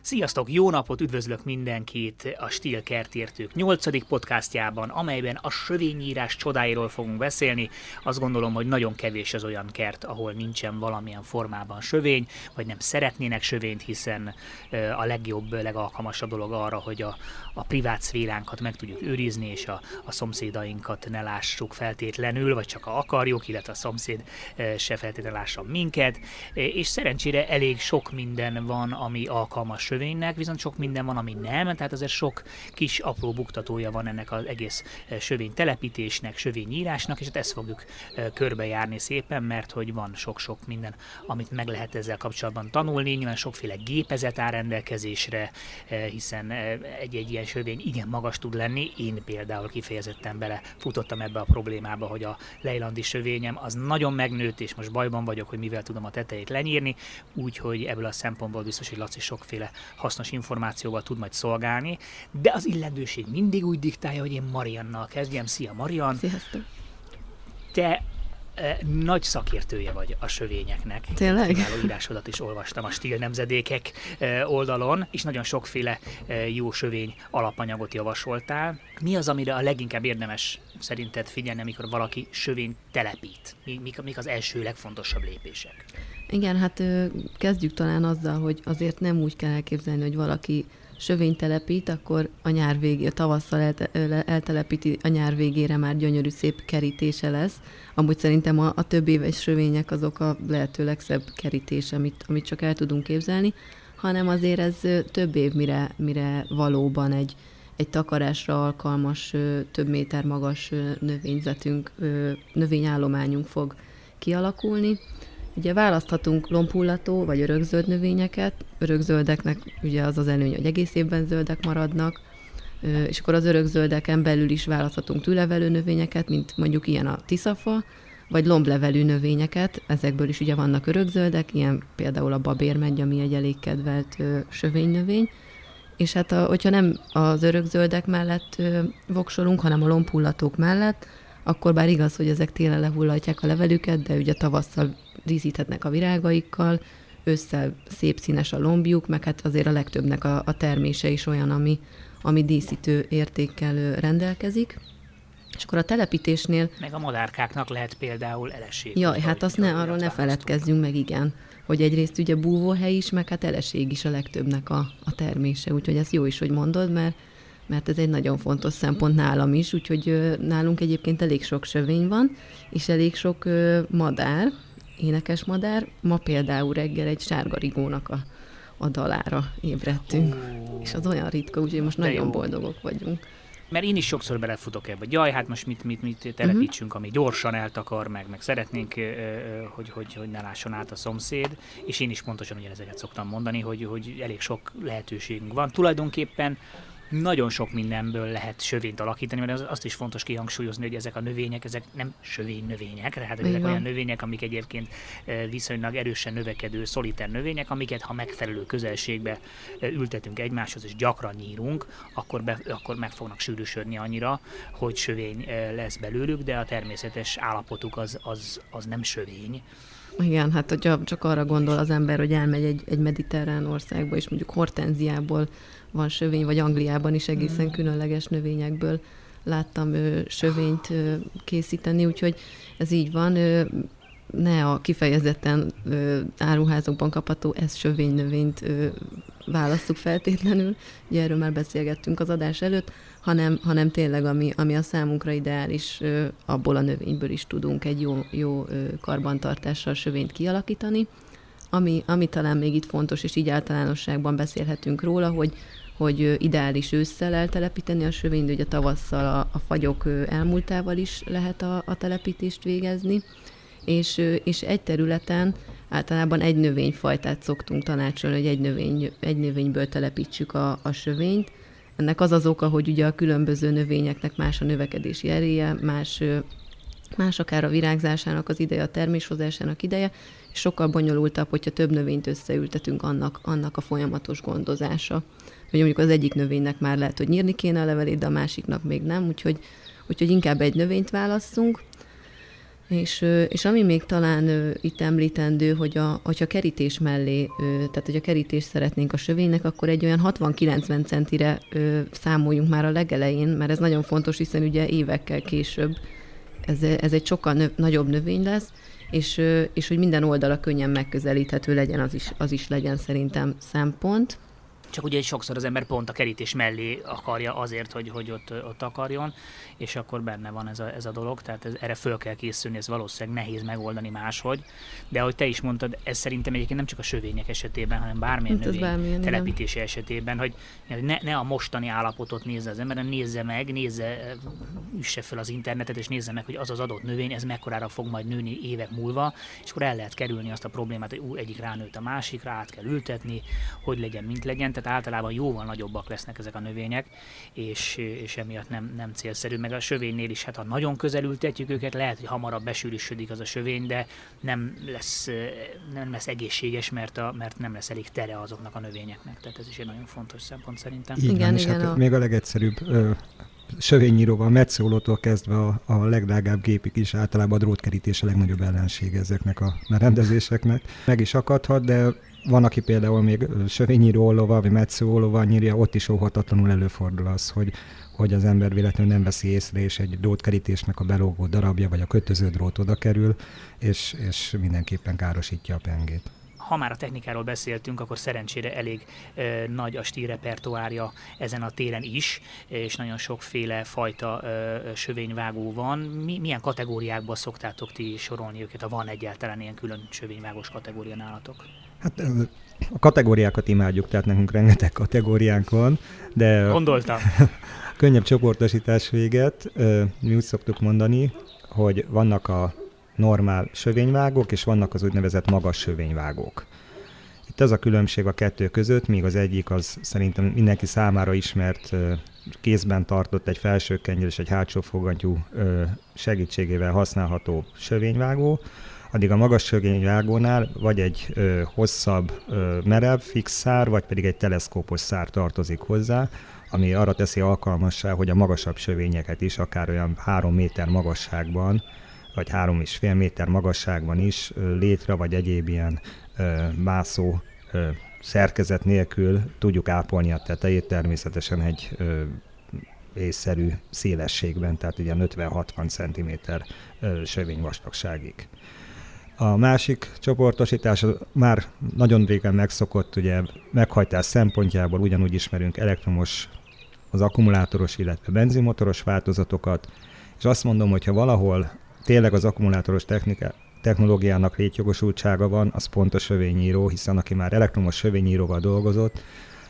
Sziasztok, jó napot, üdvözlök mindenkit a Stíl Kertértők 8. podcastjában, amelyben a sövényírás csodáiról fogunk beszélni. Azt gondolom, hogy nagyon kevés az olyan kert, ahol nincsen valamilyen formában sövény, vagy nem szeretnének sövényt, hiszen a legjobb, legalkalmasabb dolog arra, hogy a, a privát szféránkat meg tudjuk őrizni, és a, a szomszédainkat ne lássuk feltétlenül, vagy csak ha akarjuk, illetve a szomszéd se feltétlenül lássa minket. És szerencsére elég sok minden van, ami alkalmas sövénynek, viszont sok minden van, ami nem, tehát azért sok kis apró buktatója van ennek az egész eh, sövény telepítésnek, sövényírásnak, és hát ezt fogjuk eh, körbejárni szépen, mert hogy van sok-sok minden, amit meg lehet ezzel kapcsolatban tanulni, nyilván sokféle gépezet áll rendelkezésre, eh, hiszen egy-egy ilyen sövény igen magas tud lenni. Én például kifejezetten bele futottam ebbe a problémába, hogy a lejlandi sövényem az nagyon megnőtt, és most bajban vagyok, hogy mivel tudom a tetejét lenyírni, úgyhogy ebből a szempontból biztos, hogy Laci sokféle hasznos információval tud majd szolgálni, de az illetőség mindig úgy diktálja, hogy én Mariannal kezdjem. Szia Marian! Sziasztok! Te e, nagy szakértője vagy a sövényeknek. Tényleg? Kiváló írásodat is olvastam a Stíl Nemzedékek e, oldalon, és nagyon sokféle e, jó sövény alapanyagot javasoltál. Mi az, amire a leginkább érdemes szerinted figyelni, amikor valaki sövény telepít? Mik, mik az első legfontosabb lépések? Igen, hát kezdjük talán azzal, hogy azért nem úgy kell elképzelni, hogy valaki sövény telepít, akkor a nyár végé, tavasszal elte, eltelepíti, a nyár végére már gyönyörű szép kerítése lesz. Amúgy szerintem a, a több éves sövények azok a lehető legszebb kerítés, amit, amit csak el tudunk képzelni, hanem azért ez több év, mire, mire valóban egy, egy takarásra alkalmas, több méter magas növényzetünk, növényállományunk fog kialakulni. Ugye választhatunk lombhullató vagy örökzöld növényeket. Örökzöldeknek ugye az az előny, hogy egész évben zöldek maradnak, és akkor az örökzöldeken belül is választhatunk tűlevelő növényeket, mint mondjuk ilyen a tiszafa, vagy lomblevelű növényeket, ezekből is ugye vannak örökzöldek, ilyen például a babérmegy, ami egy elég kedvelt ö, sövénynövény, és hát a, hogyha nem az örökzöldek mellett ö, voksolunk, hanem a lombhullatók mellett, akkor bár igaz, hogy ezek télen lehullatják a levelüket, de ugye tavasszal díszíthetnek a virágaikkal, ősszel szép színes a lombjuk, meg hát azért a legtöbbnek a, a termése is olyan, ami, ami díszítő értékkel rendelkezik. És akkor a telepítésnél... Meg a madárkáknak lehet például eleség. Jaj, hát azt ne, arról ne feledkezzünk meg, igen. Hogy egyrészt ugye búvóhely is, meg hát eleség is a legtöbbnek a, a termése. Úgyhogy ez jó is, hogy mondod, mert mert ez egy nagyon fontos szempont nálam is, úgyhogy nálunk egyébként elég sok sövény van, és elég sok madár, énekes madár. Ma például reggel egy sárgarigónak a, a dalára ébredtünk, oh. és az olyan ritka, úgyhogy most nagyon jó. boldogok vagyunk. Mert én is sokszor belefutok ebbe, hogy jaj, hát most mit, mit, mit telepítsünk, ami gyorsan eltakar meg, meg szeretnénk, hogy, hogy, hogy ne lásson át a szomszéd, és én is pontosan ugyanezeket szoktam mondani, hogy, hogy elég sok lehetőségünk van. Tulajdonképpen nagyon sok mindenből lehet sövényt alakítani, mert azt is fontos kihangsúlyozni, hogy ezek a növények, ezek nem sövény növények, tehát ezek olyan növények, amik egyébként e, viszonylag erősen növekedő, szoliter növények, amiket ha megfelelő közelségbe e, ültetünk egymáshoz és gyakran nyírunk, akkor, be, akkor meg fognak sűrűsödni annyira, hogy sövény e, lesz belőlük, de a természetes állapotuk az, az, az nem sövény. Igen, hát hogyha csak arra gondol az ember, hogy elmegy egy, egy mediterrán országba, és mondjuk hortenziából van sövény, vagy Angliában is egészen mm. különleges növényekből láttam ö, sövényt ö, készíteni, úgyhogy ez így van. Ö, ne a kifejezetten ö, áruházokban kapható ez sövény növényt ö, válasszuk feltétlenül, ugye erről már beszélgettünk az adás előtt, hanem, hanem tényleg ami, ami a számunkra ideális, ö, abból a növényből is tudunk egy jó, jó ö, karbantartással sövényt kialakítani. Ami, ami talán még itt fontos, és így általánosságban beszélhetünk róla, hogy, hogy ideális ősszel eltelepíteni a sövényt, ugye tavasszal a, a fagyok elmúltával is lehet a, a telepítést végezni, és, és egy területen általában egy növényfajtát szoktunk tanácsolni, hogy egy, növény, egy növényből telepítsük a, a sövényt. Ennek az az oka, hogy ugye a különböző növényeknek más a növekedési eréje, más más akár a virágzásának az ideje, a terméshozásának ideje, sokkal bonyolultabb, hogyha több növényt összeültetünk annak, annak a folyamatos gondozása. Hogy mondjuk az egyik növénynek már lehet, hogy nyírni kéne a levelét, de a másiknak még nem, úgyhogy, úgyhogy inkább egy növényt válasszunk, és, és ami még talán itt említendő, hogy a, hogyha kerítés mellé, tehát hogy a kerítés szeretnénk a sövénynek, akkor egy olyan 60-90 centire számoljunk már a legelején, mert ez nagyon fontos, hiszen ugye évekkel később ez, ez egy sokkal növ, nagyobb növény lesz, és, és hogy minden oldala könnyen megközelíthető legyen, az is, az is legyen szerintem szempont. Csak ugye sokszor az ember pont a kerítés mellé akarja azért, hogy, hogy ott, ott akarjon, és akkor benne van ez a, ez a dolog, tehát ez, erre föl kell készülni, ez valószínűleg nehéz megoldani máshogy, de ahogy te is mondtad, ez szerintem egyébként nem csak a sövények esetében, hanem bármilyen hát növény bármilyen, telepítése igen. esetében, hogy ne, ne a mostani állapotot nézze az ember, hanem nézze meg, nézze, üsse fel az internetet, és nézze meg, hogy az az adott növény, ez mekkorára fog majd nőni évek múlva, és akkor el lehet kerülni azt a problémát, hogy ú, egyik ránőtt a másikra, át kell ültetni, hogy legyen, mint legyen, tehát általában jóval nagyobbak lesznek ezek a növények, és, és emiatt nem, nem célszerű meg a sövénynél is, hát ha nagyon közel ültetjük őket, lehet, hogy hamarabb besűrűsödik az a sövény, de nem lesz, nem lesz egészséges, mert, a, mert nem lesz elég tere azoknak a növényeknek. Tehát ez is egy nagyon fontos szempont szerintem. Igen, igen, és igen hát a... még a legegyszerűbb ö, sövényíróval, metszólótól kezdve a, a legdrágább gépig is általában a drótkerítés a legnagyobb ellensége ezeknek a berendezéseknek. Meg is akadhat, de van, aki például még sövényíró ollóval, vagy metszó ollóval nyírja, ott is óhatatlanul előfordul az, hogy hogy az ember véletlenül nem veszi észre, és egy drótkerítésnek a belógó darabja, vagy a kötöző drót oda kerül, és, és mindenképpen károsítja a pengét ha már a technikáról beszéltünk, akkor szerencsére elég ö, nagy a stíl repertoárja ezen a téren is, és nagyon sokféle fajta ö, sövényvágó van. Mi, milyen kategóriákba szoktátok ti sorolni őket, ha van egyáltalán ilyen külön sövényvágós kategória nálatok? Hát a kategóriákat imádjuk, tehát nekünk rengeteg kategóriánk van, de... Gondoltam. könnyebb csoportosítás véget, mi úgy szoktuk mondani, hogy vannak a normál sövényvágók, és vannak az úgynevezett magas sövényvágók. Itt az a különbség a kettő között, míg az egyik az szerintem mindenki számára ismert kézben tartott egy felső és egy hátsó fogantyú segítségével használható sövényvágó, addig a magas sövényvágónál vagy egy ö, hosszabb ö, merev fix szár, vagy pedig egy teleszkópos szár tartozik hozzá, ami arra teszi alkalmassá, hogy a magasabb sövényeket is, akár olyan három méter magasságban, vagy három és fél méter magasságban is létre, vagy egyéb ilyen mászó szerkezet nélkül tudjuk ápolni a tetejét, természetesen egy észszerű szélességben, tehát ugye 50-60 cm sövény vastagságig. A másik csoportosítás már nagyon régen megszokott, ugye meghajtás szempontjából ugyanúgy ismerünk elektromos, az akkumulátoros, illetve benzinmotoros változatokat, és azt mondom, hogy ha valahol tényleg az akkumulátoros technika, technológiának létjogosultsága van, az pont a sövényíró, hiszen aki már elektromos sövényíróval dolgozott,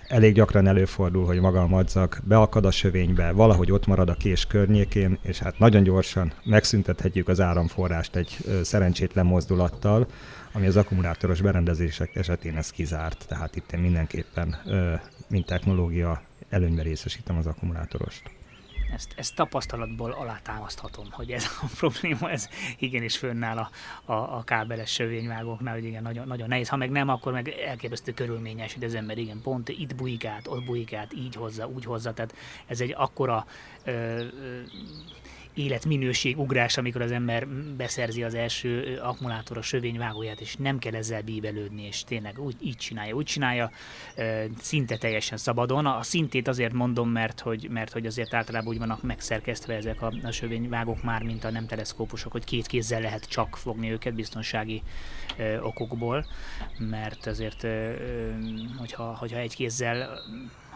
elég gyakran előfordul, hogy maga a madzag beakad a sövénybe, valahogy ott marad a kés környékén, és hát nagyon gyorsan megszüntethetjük az áramforrást egy szerencsétlen mozdulattal, ami az akkumulátoros berendezések esetén ez kizárt. Tehát itt én mindenképpen, mint technológia, előnybe részesítem az akkumulátorost ezt, ezt tapasztalatból alátámaszthatom, hogy ez a probléma, ez igenis fönnáll a, a, a kábeles sövényvágóknál, hogy igen, nagyon, nagyon nehéz. Ha meg nem, akkor meg elképesztő körülményes, hogy az ember igen, pont itt bujik át, ott bujik át, így hozza, úgy hozza, tehát ez egy akkora ö, ö, életminőség ugrás, amikor az ember beszerzi az első akkumulátoros sövényvágóját, és nem kell ezzel bíbelődni, és tényleg úgy, így csinálja, úgy csinálja, szinte teljesen szabadon. A szintét azért mondom, mert hogy, mert hogy azért általában úgy vannak megszerkesztve ezek a, a sövényvágók már, mint a nem teleszkópusok, hogy két kézzel lehet csak fogni őket biztonsági okokból, mert azért, hogyha, hogyha egy kézzel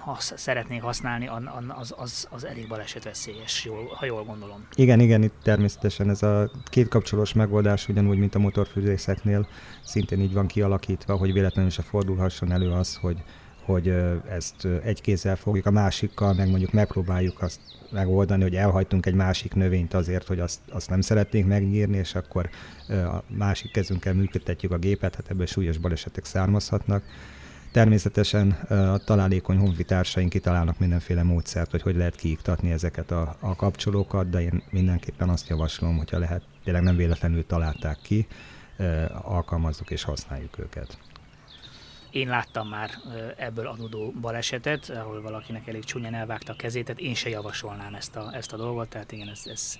hasz, szeretnék használni, az, az, az elég balesetveszélyes, jól, ha jól gondolom. Igen, igen, itt természetesen ez a két kapcsolós megoldás ugyanúgy, mint a motorfűzészeknél szintén így van kialakítva, hogy véletlenül se fordulhasson elő az, hogy, hogy ezt egy kézzel fogjuk, a másikkal meg mondjuk megpróbáljuk azt megoldani, hogy elhajtunk egy másik növényt azért, hogy azt, azt nem szeretnénk megnyírni, és akkor a másik kezünkkel működtetjük a gépet, hát ebből súlyos balesetek származhatnak Természetesen a találékony honfitársaink kitalálnak mindenféle módszert, hogy hogy lehet kiiktatni ezeket a, a kapcsolókat, de én mindenképpen azt javaslom, hogyha lehet, tényleg nem véletlenül találták ki, alkalmazzuk és használjuk őket. Én láttam már ebből adódó balesetet, ahol valakinek elég csúnyán elvágta a kezét, tehát én se javasolnám ezt a, ezt a dolgot, tehát igen, ez, ez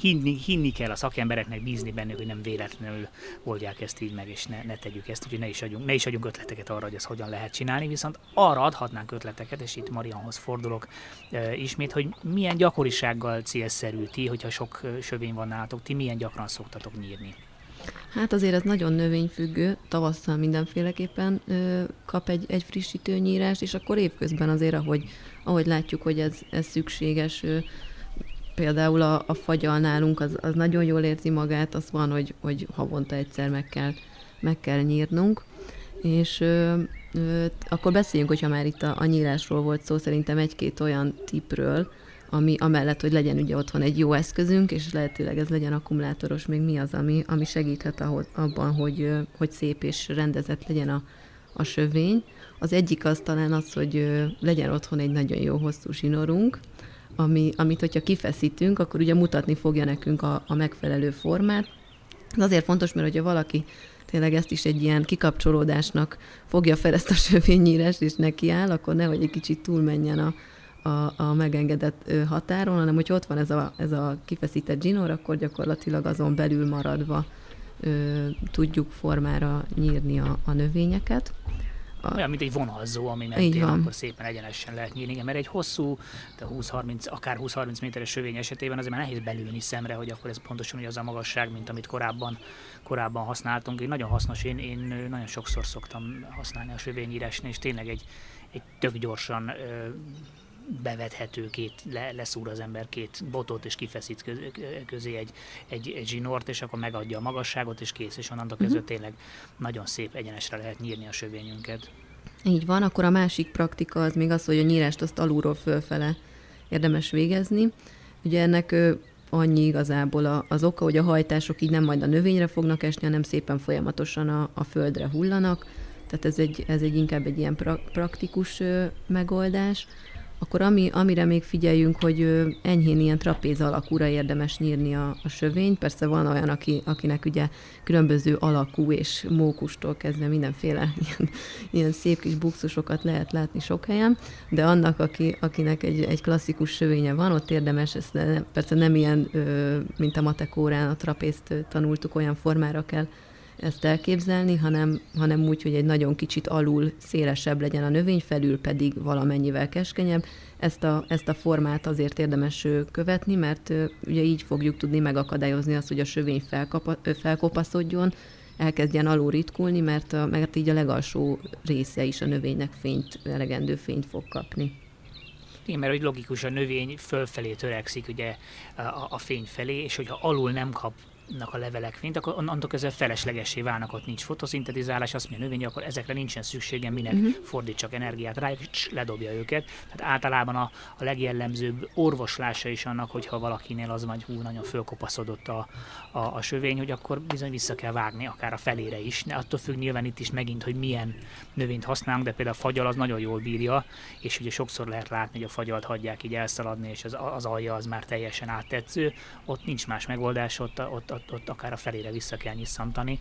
hinni, hinni kell a szakembereknek, bízni bennük, hogy nem véletlenül oldják ezt így meg, és ne, ne tegyük ezt, úgyhogy ne is, adjunk, ne is adjunk ötleteket arra, hogy ezt hogyan lehet csinálni, viszont arra adhatnánk ötleteket, és itt Marianhoz fordulok e, ismét, hogy milyen gyakorisággal célszerű ti, hogyha sok sövény van nálatok, ti milyen gyakran szoktatok nyírni? Hát azért ez nagyon növényfüggő, tavasszal mindenféleképpen ö, kap egy, egy frissítő nyírást, és akkor évközben azért, ahogy, ahogy látjuk, hogy ez, ez szükséges, ö, például a, a fagyal nálunk az, az nagyon jól érzi magát, az van, hogy, hogy havonta egyszer meg kell, meg kell nyírnunk, és ö, ö, akkor beszéljünk, hogyha már itt a, a nyírásról volt szó, szerintem egy-két olyan tipről, ami amellett, hogy legyen ugye otthon egy jó eszközünk, és lehetőleg ez legyen akkumulátoros, még mi az, ami, ami segíthet ahhoz, abban, hogy, hogy szép és rendezett legyen a, a sövény. Az egyik az talán az, hogy legyen otthon egy nagyon jó hosszú zsinorunk, ami, amit, hogyha kifeszítünk, akkor ugye mutatni fogja nekünk a, a megfelelő formát. Ez azért fontos, mert hogyha valaki tényleg ezt is egy ilyen kikapcsolódásnak fogja fel ezt a sövénynyírást, és nekiáll, akkor nehogy egy kicsit túlmenjen a, a, a megengedett határon, hanem hogy ott van ez a, ez a kifeszített zsinór, akkor gyakorlatilag azon belül maradva ö, tudjuk formára nyírni a, a növényeket. A... Olyan, mint egy vonalzó, ami mentén akkor szépen egyenesen lehet nyírni. Igen, mert egy hosszú, de 20-30, akár 20-30 méteres sövény esetében azért már nehéz belülni szemre, hogy akkor ez pontosan az a magasság, mint amit korábban, korábban használtunk. Én nagyon hasznos, én, én nagyon sokszor szoktam használni a sövényírásni, és tényleg egy, egy tök gyorsan bevethető két, le, leszúr az ember két botot, és kifeszít közé egy, egy, egy zsinort, és akkor megadja a magasságot, és kész, és onnantól uh-huh. tényleg nagyon szép egyenesre lehet nyírni a sövényünket. Így van, akkor a másik praktika az még az, hogy a nyírást azt alulról fölfele érdemes végezni. Ugye ennek annyi igazából az oka, hogy a hajtások így nem majd a növényre fognak esni, hanem szépen folyamatosan a, a földre hullanak, tehát ez egy, ez egy inkább egy ilyen pra, praktikus ö, megoldás akkor ami, amire még figyeljünk, hogy enyhén ilyen trapéz alakúra érdemes nyírni a, a sövényt. Persze van olyan, aki, akinek ugye különböző alakú és mókustól kezdve mindenféle ilyen, ilyen szép kis buxusokat lehet látni sok helyen, de annak, aki, akinek egy, egy klasszikus sövénye van, ott érdemes, ezt persze nem ilyen, mint a matekórán a trapézt tanultuk, olyan formára kell ezt elképzelni, hanem, hanem úgy, hogy egy nagyon kicsit alul szélesebb legyen a növény, felül pedig valamennyivel keskenyebb. Ezt a, ezt a formát azért érdemes követni, mert ugye így fogjuk tudni megakadályozni azt, hogy a sövény felkapa, felkopaszodjon, elkezdjen alul ritkulni, mert, a, mert így a legalsó része is a növénynek fényt, elegendő fényt fog kapni. Igen, mert hogy logikus, a növény fölfelé törekszik ugye a, a fény felé, és hogyha alul nem kap a levelek fényt, akkor onnantól kezdve feleslegesé válnak, ott nincs fotoszintetizálás, azt mondja a növény, akkor ezekre nincsen szükségem, minek uh-huh. fordítsak energiát rájuk, és ledobja őket. Tehát általában a, a legjellemzőbb orvoslása is annak, hogyha valakinél az vagy hú, nagyon fölkopaszodott a, a, a sövény, hogy akkor bizony vissza kell vágni, akár a felére is. De attól függ nyilván itt is megint, hogy milyen növényt használunk, de például a fagyal az nagyon jól bírja, és ugye sokszor lehet látni, hogy a fagyalt hagyják így elszaladni, és az, az alja az már teljesen áttetsző. Ott nincs más megoldás, ott, ott, ott, ott akár a felére vissza kell nyisszantani,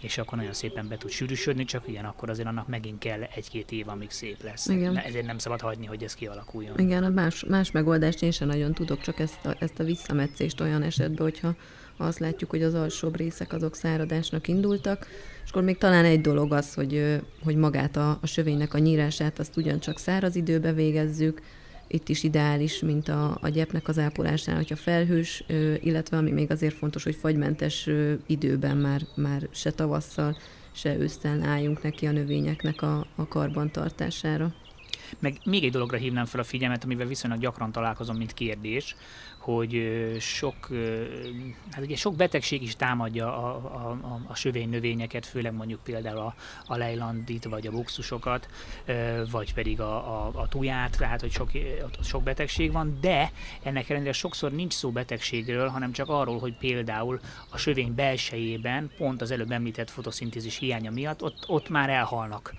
és akkor nagyon szépen be tud sűrűsödni, csak ilyen akkor azért annak megint kell egy-két év, amíg szép lesz. Igen. Ezért nem szabad hagyni, hogy ez kialakuljon. Igen, a más, más megoldást én sem nagyon tudok, csak ezt a, ezt a visszametszést olyan esetben, hogyha azt látjuk, hogy az alsóbb részek azok száradásnak indultak, és akkor még talán egy dolog az, hogy, hogy magát a, a sövénynek a nyírását azt ugyancsak száraz időbe végezzük, itt is ideális, mint a, a gyepnek az ápolásnál, hogyha felhős, illetve ami még azért fontos, hogy fagymentes időben már, már se tavasszal, se ősztel álljunk neki a növényeknek a, a karbantartására. Meg még egy dologra hívnám fel a figyelmet, amivel viszonylag gyakran találkozom, mint kérdés, hogy sok, hát ugye sok betegség is támadja a, a, a sövény növényeket, főleg mondjuk például a, a lejlandit, vagy a buxusokat, vagy pedig a, a, a tuját, tehát hogy sok, sok betegség van, de ennek ellenére sokszor nincs szó betegségről, hanem csak arról, hogy például a sövény belsejében, pont az előbb említett fotoszintézis hiánya miatt, ott, ott már elhalnak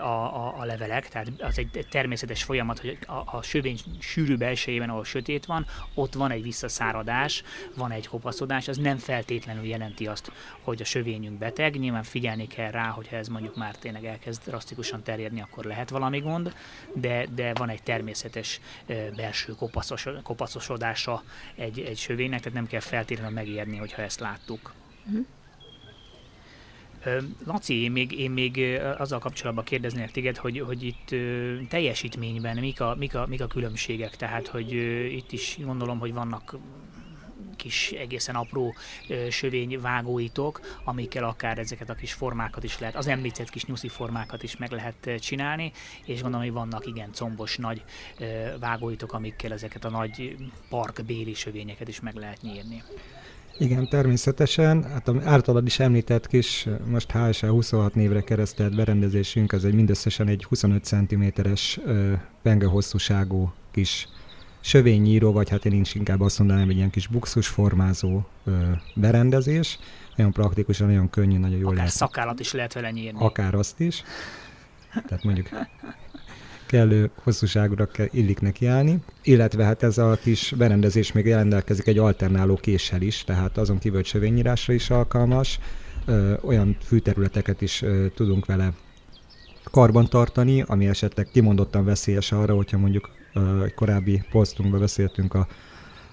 a, a, a levelek, tehát az egy természetes folyamat, hogy a, a sövény sűrű belsejében, ahol sötét van, ott van egy visszaszáradás, van egy kopaszodás, az nem feltétlenül jelenti azt, hogy a sövényünk beteg. Nyilván figyelni kell rá, hogyha ez mondjuk már tényleg elkezd drasztikusan terjedni, akkor lehet valami gond, de, de van egy természetes belső kopaszos, kopaszosodása egy, egy sövénynek, tehát nem kell feltétlenül megijedni, hogyha ezt láttuk. Uh-huh. Laci, én még, én még azzal kapcsolatban kérdeznék téged, hogy, hogy itt teljesítményben mik a, mik, a, mik a különbségek, tehát hogy itt is gondolom, hogy vannak kis egészen apró sövény vágóitok, amikkel akár ezeket a kis formákat is lehet, az említett kis nyuszi formákat is meg lehet csinálni, és gondolom, hogy vannak igen combos nagy vágóitok, amikkel ezeket a nagy parkbéli sövényeket is meg lehet nyírni. Igen, természetesen. Hát a általad is említett kis, most HSA 26 névre keresztelt berendezésünk, az egy mindösszesen egy 25 cm-es penge hosszúságú kis sövénynyíró, vagy hát én is inkább azt mondanám, egy ilyen kis buxus formázó ö, berendezés. Nagyon praktikusan, nagyon könnyű, nagyon jól Akár lehet. szakállat is lehet vele nyírni. Akár azt is. Tehát mondjuk kellő hosszúságra kell, illik neki állni, illetve hát ez a kis berendezés még rendelkezik egy alternáló késsel is, tehát azon kívül, hogy is alkalmas, ö, olyan fűterületeket is ö, tudunk vele karban tartani, ami esetleg kimondottan veszélyes arra, hogyha mondjuk ö, korábbi posztunkban beszéltünk a,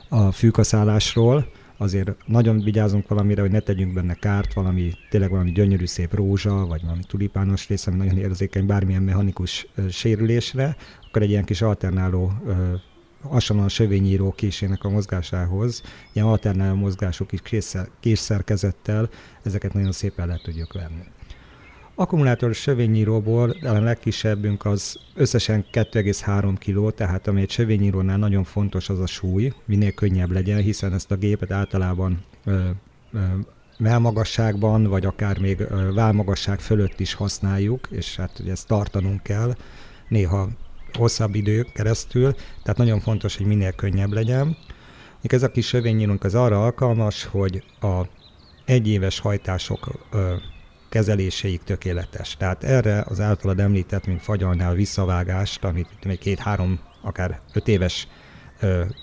a fűkaszálásról, azért nagyon vigyázunk valamire, hogy ne tegyünk benne kárt, valami, tényleg valami gyönyörű szép rózsa, vagy valami tulipános rész, ami nagyon érzékeny bármilyen mechanikus sérülésre, akkor egy ilyen kis alternáló hasonlóan sövényíró késének a mozgásához, ilyen alternáló mozgások is készer, késszerkezettel, ezeket nagyon szépen le tudjuk venni. Akkumulátoros sövényíróból a legkisebbünk az összesen 2,3 kg, tehát ami egy sövényírónál nagyon fontos az a súly, minél könnyebb legyen, hiszen ezt a gépet általában ö, ö, válmagasságban, vagy akár még ö, válmagasság fölött is használjuk, és hát ugye ezt tartanunk kell, néha hosszabb idő keresztül, tehát nagyon fontos, hogy minél könnyebb legyen. Még ez a kis sövényírunk az arra alkalmas, hogy a egyéves hajtások ö, kezeléséig tökéletes. Tehát erre az általad említett, mint fagyalnál visszavágást, amit még két-három, akár öt éves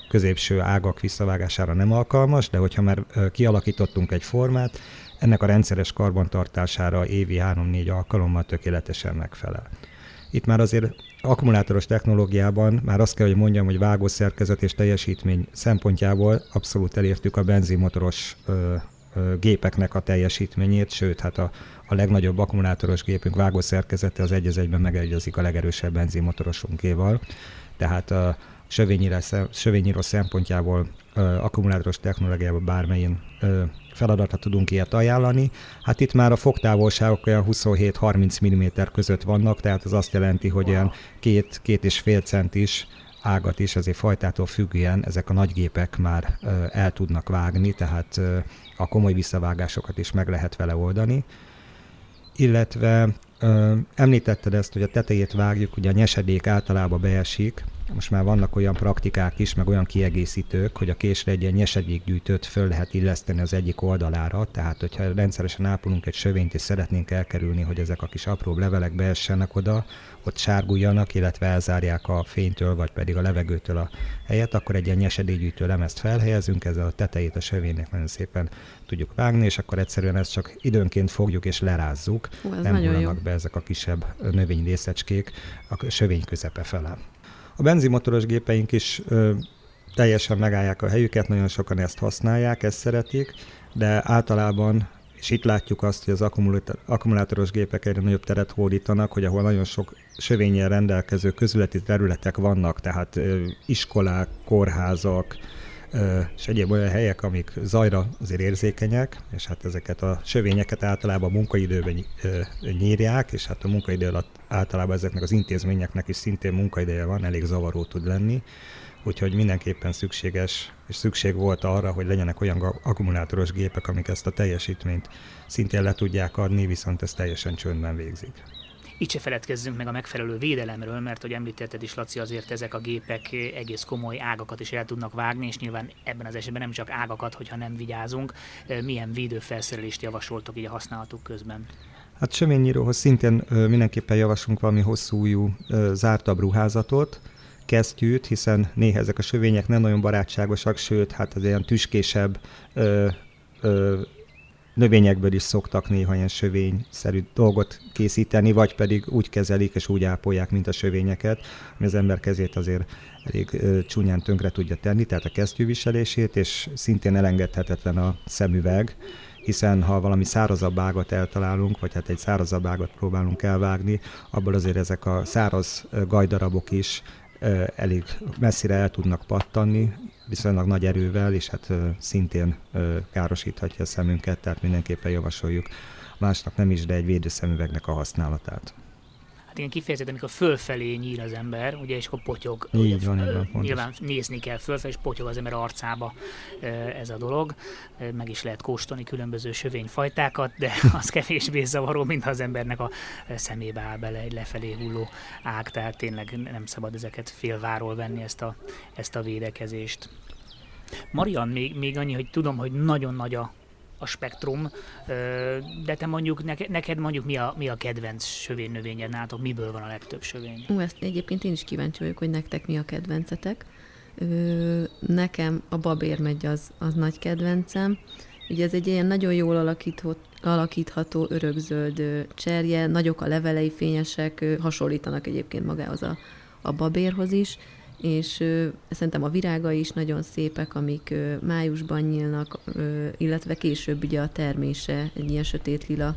középső ágak visszavágására nem alkalmas, de hogyha már kialakítottunk egy formát, ennek a rendszeres karbantartására évi 3-4 alkalommal tökéletesen megfelel. Itt már azért akkumulátoros technológiában már azt kell, hogy mondjam, hogy vágószerkezet és teljesítmény szempontjából abszolút elértük a benzinmotoros gépeknek a teljesítményét, sőt, hát a, a legnagyobb akkumulátoros gépünk vágószerkezete az egy egyben megegyezik a legerősebb benzinmotorosunkéval. Tehát a sövényíró szempontjából akkumulátoros technológiában bármelyen feladatra tudunk ilyet ajánlani. Hát itt már a fogtávolságok olyan 27-30 mm között vannak, tehát az azt jelenti, hogy olyan két, két és fél centis ágat is, azért fajtától függően ezek a nagygépek már el tudnak vágni, tehát a komoly visszavágásokat is meg lehet vele oldani. Illetve említetted ezt, hogy a tetejét vágjuk, ugye a nyesedék általában beesik, most már vannak olyan praktikák is, meg olyan kiegészítők, hogy a késre egy ilyen nyesedékgyűjtőt föl lehet illeszteni az egyik oldalára, tehát hogyha rendszeresen ápolunk egy sövényt és szeretnénk elkerülni, hogy ezek a kis apró levelek beessenek oda, ott sárguljanak, illetve elzárják a fénytől, vagy pedig a levegőtől a helyet, akkor egy ilyen nyesedékgyűjtő lemezt felhelyezünk, ezzel a tetejét a sövénynek nagyon szépen tudjuk vágni, és akkor egyszerűen ezt csak időnként fogjuk és lerázzuk, Hú, nem hullanak be ezek a kisebb növényrészecskék a sövény közepe fele. A benzinmotoros gépeink is ö, teljesen megállják a helyüket, nagyon sokan ezt használják, ezt szeretik, de általában és itt látjuk azt, hogy az akkumulátoros gépek egyre nagyobb teret hódítanak, hogy ahol nagyon sok sövényel rendelkező közületi területek vannak, tehát ö, iskolák, kórházak, és egyéb olyan helyek, amik zajra azért érzékenyek, és hát ezeket a sövényeket általában a munkaidőben nyírják, és hát a munkaidő alatt általában ezeknek az intézményeknek is szintén munkaideje van, elég zavaró tud lenni. úgyhogy mindenképpen szükséges, és szükség volt arra, hogy legyenek olyan akkumulátoros gépek, amik ezt a teljesítményt szintén le tudják adni, viszont ezt teljesen csöndben végzik. Itt se feledkezzünk meg a megfelelő védelemről, mert hogy említetted is, Laci, azért ezek a gépek egész komoly ágakat is el tudnak vágni, és nyilván ebben az esetben nem csak ágakat, hogyha nem vigyázunk. Milyen védőfelszerelést javasoltok így a használatuk közben? Hát sövénynyíróhoz szintén mindenképpen javaslunk valami hosszújú, zártabb ruházatot, kesztyűt, hiszen néha ezek a sövények nem nagyon barátságosak, sőt, hát az ilyen tüskésebb ö, ö, növényekből is szoktak néha ilyen sövényszerű dolgot készíteni, vagy pedig úgy kezelik és úgy ápolják, mint a sövényeket, ami az ember kezét azért elég csúnyán tönkre tudja tenni, tehát a kesztyűviselését, és szintén elengedhetetlen a szemüveg, hiszen ha valami szárazabb ágat eltalálunk, vagy hát egy szárazabb ágat próbálunk elvágni, abból azért ezek a száraz gajdarabok is elég messzire el tudnak pattanni, viszonylag nagy erővel, és hát szintén károsíthatja a szemünket, tehát mindenképpen javasoljuk. Másnak nem is, de egy védőszemüvegnek a használatát hát ilyen kifejezetten, amikor fölfelé nyíl az ember, ugye, és akkor potyog. Így van, van, nyilván nézni kell fölfelé, és potyog az ember arcába ez a dolog. Meg is lehet kóstolni különböző sövényfajtákat, de az kevésbé zavaró, mintha az embernek a szemébe áll bele egy lefelé hulló ág, tehát tényleg nem szabad ezeket félváról venni ezt a, ezt a védekezést. Marian, még, még annyi, hogy tudom, hogy nagyon nagy a a spektrum, de te mondjuk, neked mondjuk mi a, mi a kedvenc sövény növényed nálatok, miből van a legtöbb sövény? Ú, ezt egyébként én is kíváncsi vagyok, hogy nektek mi a kedvencetek. Nekem a babérmegy az, az nagy kedvencem. Ugye ez egy ilyen nagyon jól alakított, alakítható örökzöld cserje, nagyok a levelei, fényesek, hasonlítanak egyébként magához a, a babérhoz is, és ö, szerintem a virágai is nagyon szépek, amik májusban nyílnak, illetve később ugye a termése, egy ilyen sötét lila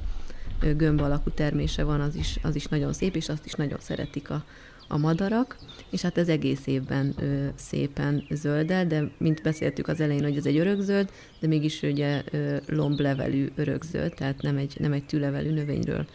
gömb alakú termése van, az is, az is nagyon szép, és azt is nagyon szeretik a, a madarak, és hát ez egész évben ö, szépen zöldel, de mint beszéltük az elején, hogy ez egy örökzöld, de mégis ugye ö, lomblevelű örökzöld, tehát nem egy, nem egy tűlevelű növényről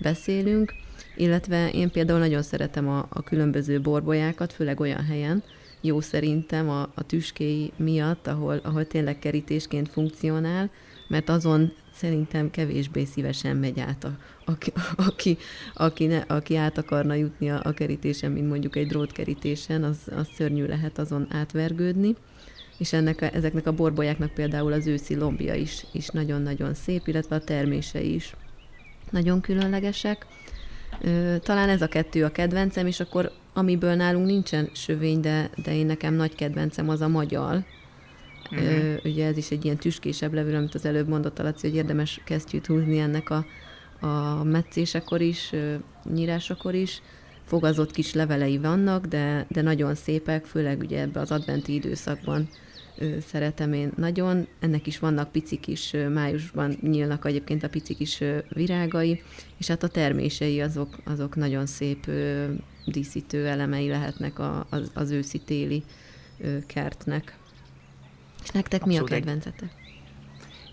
beszélünk, illetve én például nagyon szeretem a, a különböző borbolyákat, főleg olyan helyen, jó szerintem a, a tüskéi miatt, ahol, ahol tényleg kerítésként funkcionál, mert azon szerintem kevésbé szívesen megy át, a, aki, aki, aki, ne, aki át akarna jutni a, a kerítésen, mint mondjuk egy drótkerítésen, az, az szörnyű lehet azon átvergődni. És ennek a, ezeknek a borbolyáknak például az őszi lombja is, is nagyon-nagyon szép, illetve a termése is nagyon különlegesek. Talán ez a kettő a kedvencem, és akkor amiből nálunk nincsen sövény, de, de én nekem nagy kedvencem az a magyar. Uh-huh. ugye ez is egy ilyen tüskésebb levő, amit az előbb mondott a Laci, hogy érdemes kesztyűt húzni ennek a, a meccésekor is, nyírásakor is. Fogazott kis levelei vannak, de, de nagyon szépek, főleg ugye ebbe az adventi időszakban szeretem én nagyon. Ennek is vannak pici kis, májusban nyílnak egyébként a pici kis virágai, és hát a termései azok, azok nagyon szép díszítő elemei lehetnek a, az, az őszi-téli kertnek. És nektek abszolút mi a kedvencetek?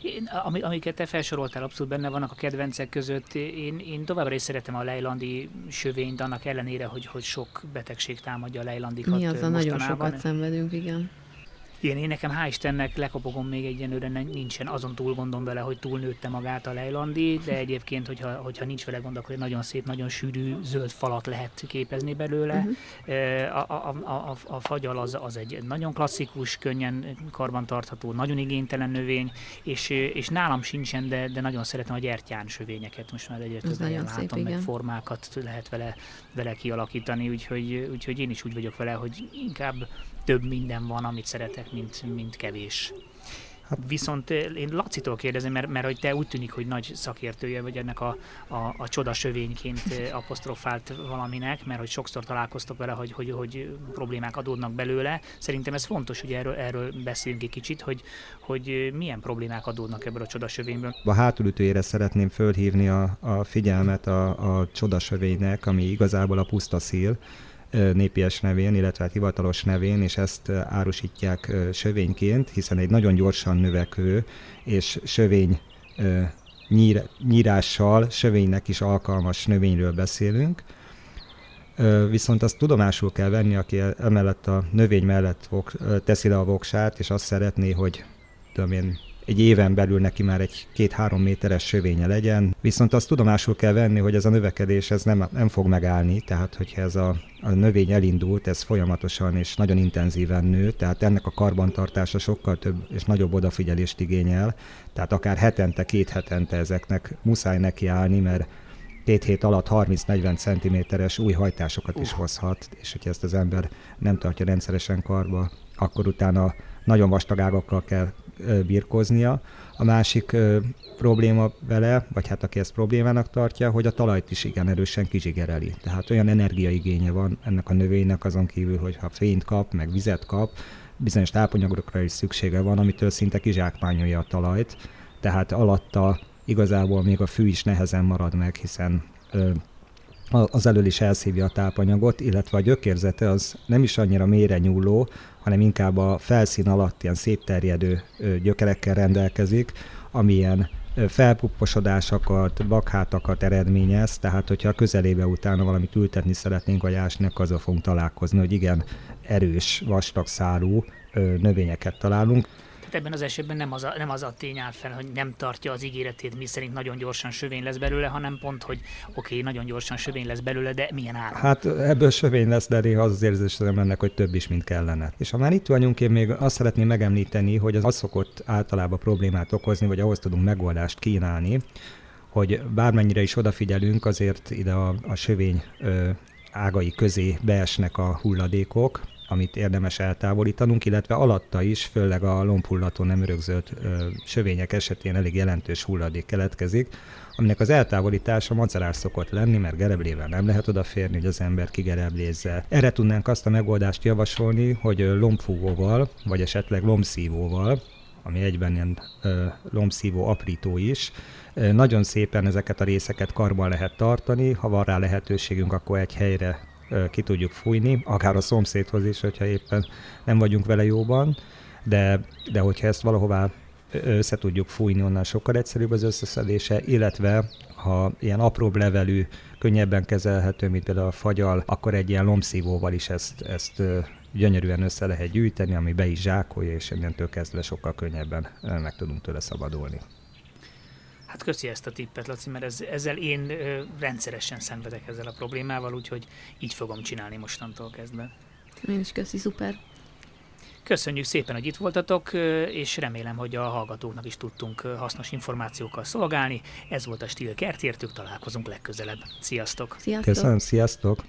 Én, ami, amiket te felsoroltál, abszolút benne vannak a kedvencek között. Én, én továbbra is szeretem a lejlandi sövényt, annak ellenére, hogy, hogy sok betegség támadja a lejlandikat Mi az a nagyon sokat szenvedünk, igen. Igen, én nekem hál' Istennek lekopogom még egyenlőre nincsen azon túl gondom vele, hogy túlnőtte magát a lejlandi, de egyébként, hogyha, hogyha nincs vele gond, akkor egy nagyon szép, nagyon sűrű zöld falat lehet képezni belőle. Uh-huh. A, a, a, a, a fagyal az, az egy nagyon klasszikus, könnyen karbantartható, nagyon igénytelen növény, és, és nálam sincsen, de, de nagyon szeretem a gyertyán sövényeket. Most már egyre több látom, szép, meg igen. formákat lehet vele, vele kialakítani, úgyhogy, úgyhogy én is úgy vagyok vele, hogy inkább több minden van, amit szeretek, mint, mint kevés. Hát, Viszont eh, én Lacitól kérdezem, mert, mert hogy te úgy tűnik, hogy nagy szakértője vagy ennek a, a, a csoda sövényként eh, apostrofált valaminek, mert hogy sokszor találkoztok vele, hogy, hogy, hogy problémák adódnak belőle. Szerintem ez fontos, hogy erről, erről beszéljünk egy kicsit, hogy, hogy milyen problémák adódnak ebből a csodasövényből. A hátulütőjére szeretném fölhívni a, a figyelmet a, a csodasövénynek, ami igazából a puszta szíl, népies nevén, illetve hát hivatalos nevén, és ezt árusítják sövényként, hiszen egy nagyon gyorsan növekvő és sövény nyír, nyírással, sövénynek is alkalmas növényről beszélünk. Viszont azt tudomásul kell venni, aki emellett a növény mellett teszi le a voksát, és azt szeretné, hogy tudom én, egy éven belül neki már egy két-három méteres sövénye legyen, viszont azt tudomásul kell venni, hogy ez a növekedés ez nem, nem fog megállni, tehát hogyha ez a, a növény elindult, ez folyamatosan és nagyon intenzíven nő, tehát ennek a karbantartása sokkal több és nagyobb odafigyelést igényel, tehát akár hetente, két hetente ezeknek muszáj nekiállni, mert két hét alatt 30-40 cm-es új hajtásokat is hozhat, és hogyha ezt az ember nem tartja rendszeresen karba, akkor utána nagyon vastag ágakkal kell birkoznia. A másik probléma vele, vagy hát aki ezt problémának tartja, hogy a talajt is igen erősen kizsigereli. Tehát olyan energiaigénye van ennek a növénynek azon kívül, hogy ha fényt kap, meg vizet kap, bizonyos tápanyagokra is szüksége van, amitől szinte kizsákmányolja a talajt, tehát alatta igazából még a fű is nehezen marad meg, hiszen az elől is elszívja a tápanyagot, illetve a gyökérzete az nem is annyira mélyre nyúló, hanem inkább a felszín alatt ilyen szép terjedő gyökerekkel rendelkezik, amilyen felpupposodásokat, vakhátakat eredményez, tehát hogyha közelébe utána valamit ültetni szeretnénk, vagy ásni, akkor azzal fogunk találkozni, hogy igen, erős, vastag szálú növényeket találunk. Tehát ebben az esetben nem az a, nem az a tény áll fel, hogy nem tartja az ígéretét, mi szerint nagyon gyorsan sövény lesz belőle, hanem pont, hogy oké, okay, nagyon gyorsan sövény lesz belőle, de milyen áll. Hát ebből sövény lesz, de néha az az érzésem ennek, hogy több is, mint kellene. És ha már itt vagyunk, én még azt szeretném megemlíteni, hogy az, az szokott általában problémát okozni, vagy ahhoz tudunk megoldást kínálni, hogy bármennyire is odafigyelünk, azért ide a, a sövény ö, ágai közé beesnek a hulladékok, amit érdemes eltávolítanunk, illetve alatta is, főleg a lombhullató nem örökzöld ö, sövények esetén elég jelentős hulladék keletkezik, aminek az eltávolítása macerás szokott lenni, mert gereblével nem lehet odaférni, hogy az ember kigereblézze. Erre tudnánk azt a megoldást javasolni, hogy lombfúvóval, vagy esetleg lombszívóval, ami egyben ilyen ö, lombszívó aprító is, nagyon szépen ezeket a részeket karban lehet tartani, ha van rá lehetőségünk, akkor egy helyre ki tudjuk fújni, akár a szomszédhoz is, hogyha éppen nem vagyunk vele jóban, de, de hogyha ezt valahová össze tudjuk fújni, onnan sokkal egyszerűbb az összeszedése, illetve ha ilyen apróbb levelű, könnyebben kezelhető, mint például a fagyal, akkor egy ilyen lombszívóval is ezt, ezt gyönyörűen össze lehet gyűjteni, ami be is zsákolja, és innentől kezdve sokkal könnyebben meg tudunk tőle szabadulni. Hát köszi ezt a tippet, Laci, mert ez, ezzel én ö, rendszeresen szenvedek ezzel a problémával, úgyhogy így fogom csinálni mostantól kezdve. Én is köszi, szuper. Köszönjük szépen, hogy itt voltatok, és remélem, hogy a hallgatóknak is tudtunk hasznos információkkal szolgálni. Ez volt a Stil Kertértük, találkozunk legközelebb. Sziasztok! Sziasztok! Köszönöm, sziasztok!